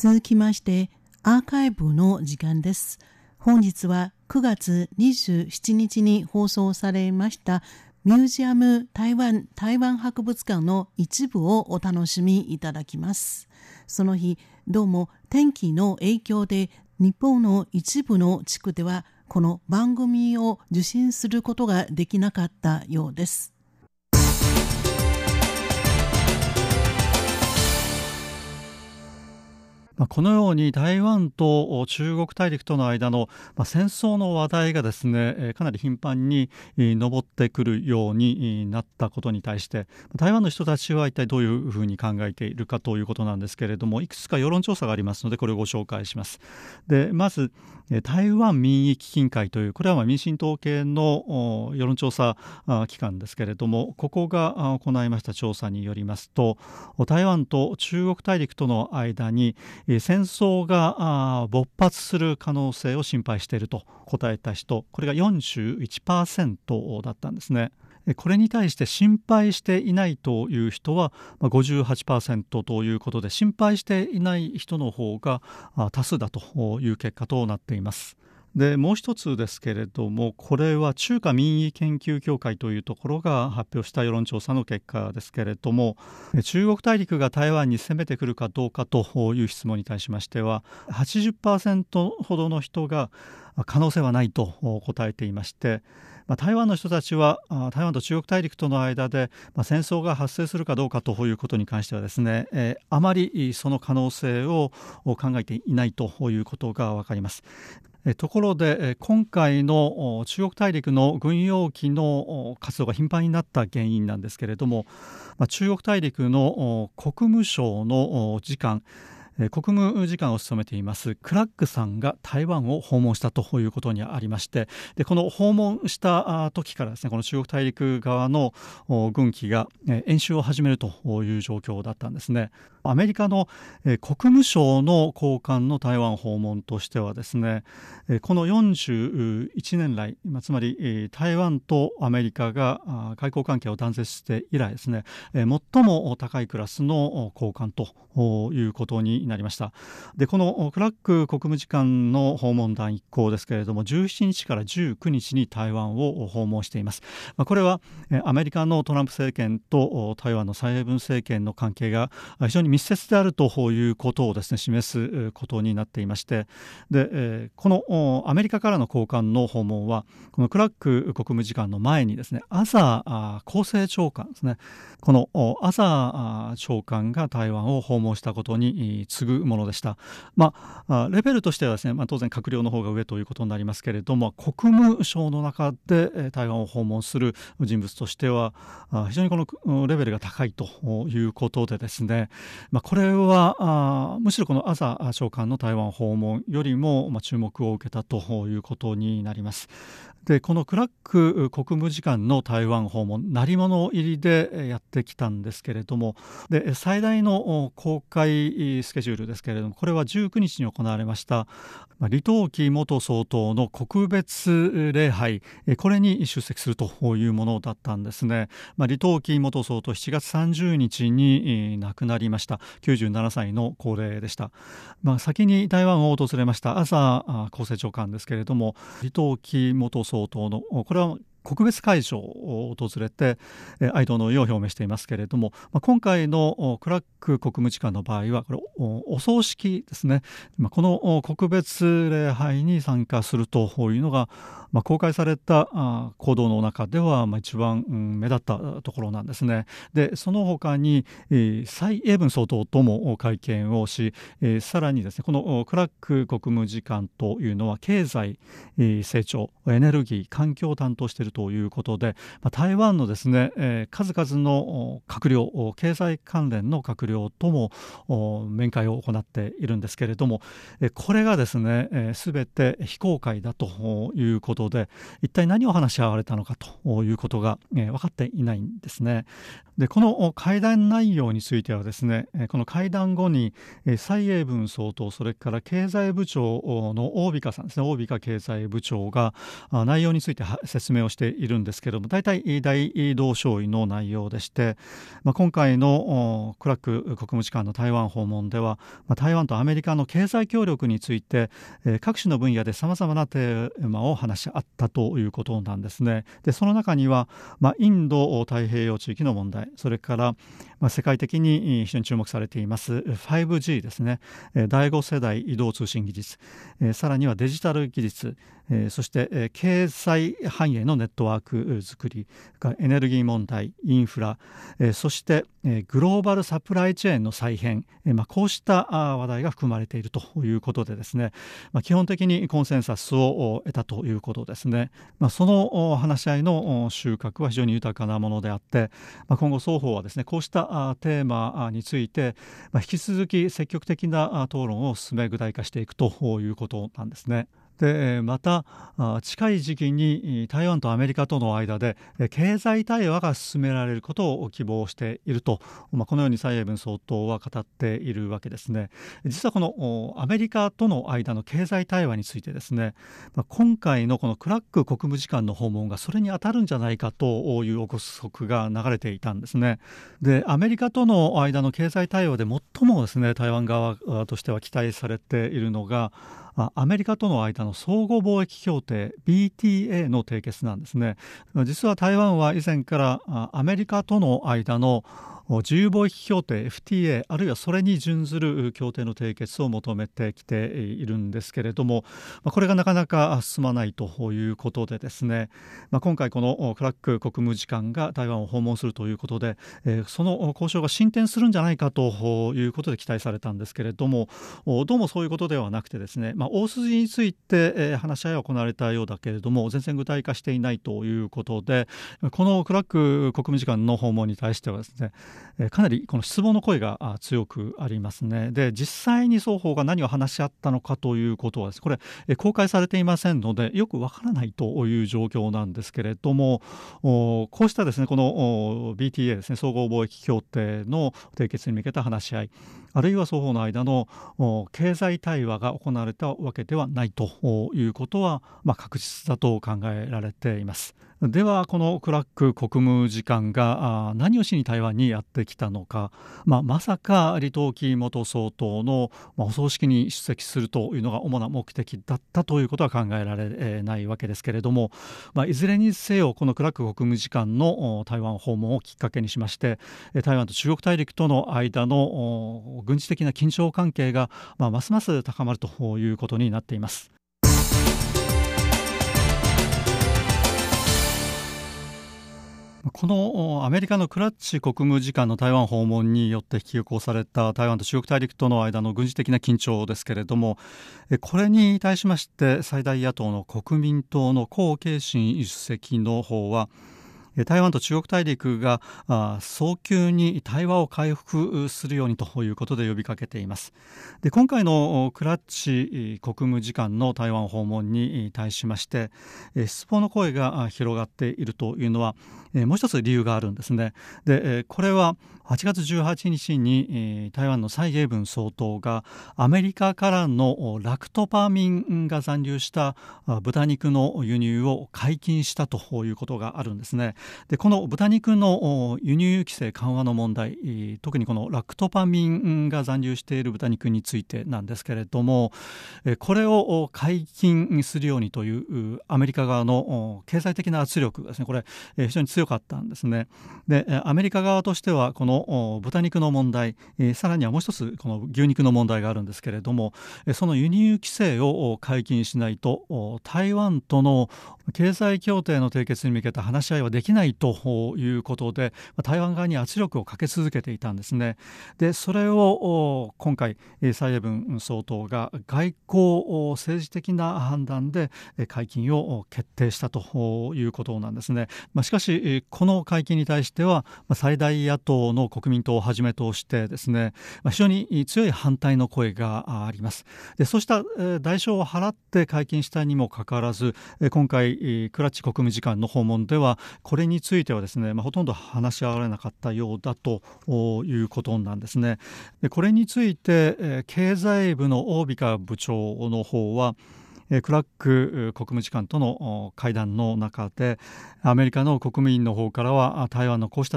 続きましてアーカイブの時間です。本日は9月27日に放送されましたミュージアム台湾台湾博物館の一部をお楽しみいただきます。その日どうも天気の影響で日本の一部の地区ではこの番組を受信することができなかったようです。このように台湾と中国大陸との間の戦争の話題がですねかなり頻繁に上ってくるようになったことに対して台湾の人たちは一体どういうふうに考えているかということなんですけれどもいくつか世論調査がありますのでこれをご紹介します。でまず台湾民意基金会というこれは民進党系の世論調査機関ですけれどもここが行いました調査によりますと台湾と中国大陸との間に戦争が勃発する可能性を心配していると答えた人これが41%だったんですね。これに対して心配していないという人は58%ということで心配していない人の方が多数だという結果となっています。でもう一つですけれどもこれは中華民意研究協会というところが発表した世論調査の結果ですけれども中国大陸が台湾に攻めてくるかどうかという質問に対しましては80%ほどの人が可能性はないと答えていましてまあ、台湾の人たちは台湾と中国大陸との間で、まあ、戦争が発生するかどうかということに関してはですね、えー、あまりその可能性を考えていないということが分かります。ところで今回の中国大陸の軍用機の活動が頻繁になった原因なんですけれども中国大陸の国務省の次官国務次官を務めていますクラックさんが台湾を訪問したということにありましてでこの訪問した時からですねこの中国大陸側の軍機が演習を始めるという状況だったんですね。アメリカの国務省の高官の台湾訪問としてはですねこの41年来つまり台湾とアメリカが外交関係を断絶して以来ですね最も高いクラスの高官ということになりました。でこのクラック国務次官の訪問団一行ですけれども17日から19日に台湾を訪問しています。これはアメリカのトランプ政権と台湾の蔡英文政権の関係が非常に密接であるということをですね示すことになっていまして。でこのアメリカからの高官の訪問はこのクラック国務次官の前にですねアザー厚生長官ですね。このアザー長官が台湾を訪問したことに次ぐものでした。まあ、レベルとしてはですね、まあ、当然閣僚の方が上ということになりますけれども国務省の中で台湾を訪問する人物としては非常にこのレベルが高いということでですね、まあ、これはむしろこのアザー長官の台湾訪問よりも注目を受けたということになります。でこのクラック国務次官の台湾訪問鳴り物入りでやってきたんですけれどもで最大の公開スケジュールですけれどもこれは19日に行われました李登輝元総統の告別礼拝これに出席するというものだったんですね、まあ、李登輝元総統7月30日に亡くなりました。97歳の高齢でした、まあ、先に台湾を訪れました朝厚生長官ですけれども李登輝元総統のこれは特別会場を訪れて哀悼の意を表明していますけれどもまあ今回のクラック国務次官の場合はこれお葬式ですねまあこの告別礼拝に参加するというのがまあ、公開されたあ行動の中では、まあ、一番、うん、目立ったところなんですね。でその他に、え、蔡英文総統とも会見をし、え、さらにですねこのクラック国務次官というのは経済、え、成長エネルギー環境を担当しているということで、まあ、台湾のですね、えー、数々の閣僚経済関連の閣僚とも面会を行っているんですけれども、えー、これがですね、えー、全て非公開だということことで一体何を話し合われたのかということが、えー、分かっていないんですね。でこの会談内容についてはですねこの会談後に蔡英文総統それから経済部長の大美香さんですね大美香経済部長が内容について説明をししているんですけれども大体大同小異の内容でして、まあ、今回のクラック国務次官の台湾訪問では、まあ、台湾とアメリカの経済協力について、えー、各種の分野でさまざまなテーマを話し合ったということなんですね。でその中には、まあ、インド太平洋地域の問題それから、まあ、世界的に非常に注目されています 5G ですね第5世代移動通信技術さらにはデジタル技術そして経済繁栄のネッットワークづくりエネルギー問題インフラそしてグローバルサプライチェーンの再編ま、こうした話題が含まれているということでですね、ま、基本的にコンセンサスを得たということですね、ま、その話し合いの収穫は非常に豊かなものであって、ま、今後双方はですねこうしたテーマについて、ま、引き続き積極的な討論を進め具体化していくということなんですね。でまた近い時期に台湾とアメリカとの間で経済対話が進められることを希望していると、まあ、このように蔡英文総統は語っているわけですね。実はこのアメリカとの間の経済対話についてですね、今回のこのクラック国務次官の訪問がそれに当たるんじゃないかという憶測が流れていたんですね。でアメリカとの間の経済対話で最もですね台湾側としては期待されているのがアメリカとの間の相互貿易協定 BTA の締結なんですね。実は台湾は以前からアメリカとの間の自由貿易協定 FTA あるいはそれに準ずる協定の締結を求めてきているんですけれどもこれがなかなか進まないということでですね今回このクラック国務次官が台湾を訪問するということでその交渉が進展するんじゃないかということで期待されたんですけれどもどうもそういうことではなくてですね、まあ、大筋について話し合いが行われたようだけれども全然具体化していないということでこのクラック国務次官の訪問に対してはですねかなりこの失望の声が強くありますね。で実際に双方が何を話し合ったのかということはこれ公開されていませんのでよくわからないという状況なんですけれどもこうしたですねこの BTA ですね総合貿易協定の締結に向けた話し合いあるいは双方の間の経済対話が行われたわけではないということは、まあ、確実だと考えられています。ではこのクラック国務次官が何をしに台湾にやってきたのか、まあ、まさか李登輝元総統のお葬式に出席するというのが主な目的だったということは考えられないわけですけれども、まあ、いずれにせよこのクラック国務次官の台湾訪問をきっかけにしまして台湾と中国大陸との間の軍事的な緊張関係が、まあ、ますます高まるということになっています。このアメリカのクラッチ国務次官の台湾訪問によって引き起こされた台湾と中国大陸との間の軍事的な緊張ですけれどもこれに対しまして最大野党の国民党の江慶新主席の方は台湾と中国大陸が早急に対話を回復するようにということで呼びかけています。で今回のクラッチ国務次官の台湾訪問に対しまして失望の声が広がっているというのはもう一つ理由があるんですね。でこれは8月18日に台湾の蔡英文総統がアメリカからのラクトパミンが残留した豚肉の輸入を解禁したということがあるんですね。でこの豚肉の輸入規制緩和の問題特にこのラクトパミンが残留している豚肉についてなんですけれどもこれを解禁するようにというアメリカ側の経済的な圧力がですねこれ非常に強かったんですね。でアメリカ側としてはこの豚肉の問題さらにはもう一つこの牛肉の問題があるんですけれどもその輸入規制を解禁しないと台湾との経済協定の締結に向けた話し合いはできないないということで台湾側に圧力をかけ続けていたんですね。でそれを今回蔡英文総統が外交政治的な判断で解禁を決定したということなんですね。まあ、しかしこの解禁に対しては最大野党の国民党をはじめとしてですね非常に強い反対の声があります。でそうした代償を払って解禁したにもかかわらず今回クラッチ国務次官の訪問ではこれについてはですね、まあ、ほとんど話し合われなかったようだということなんですね。でこれについてえ経済部の大美香部長の方はクラック国務次官との会談の中でアメリカの国務院の方からは台湾のこうした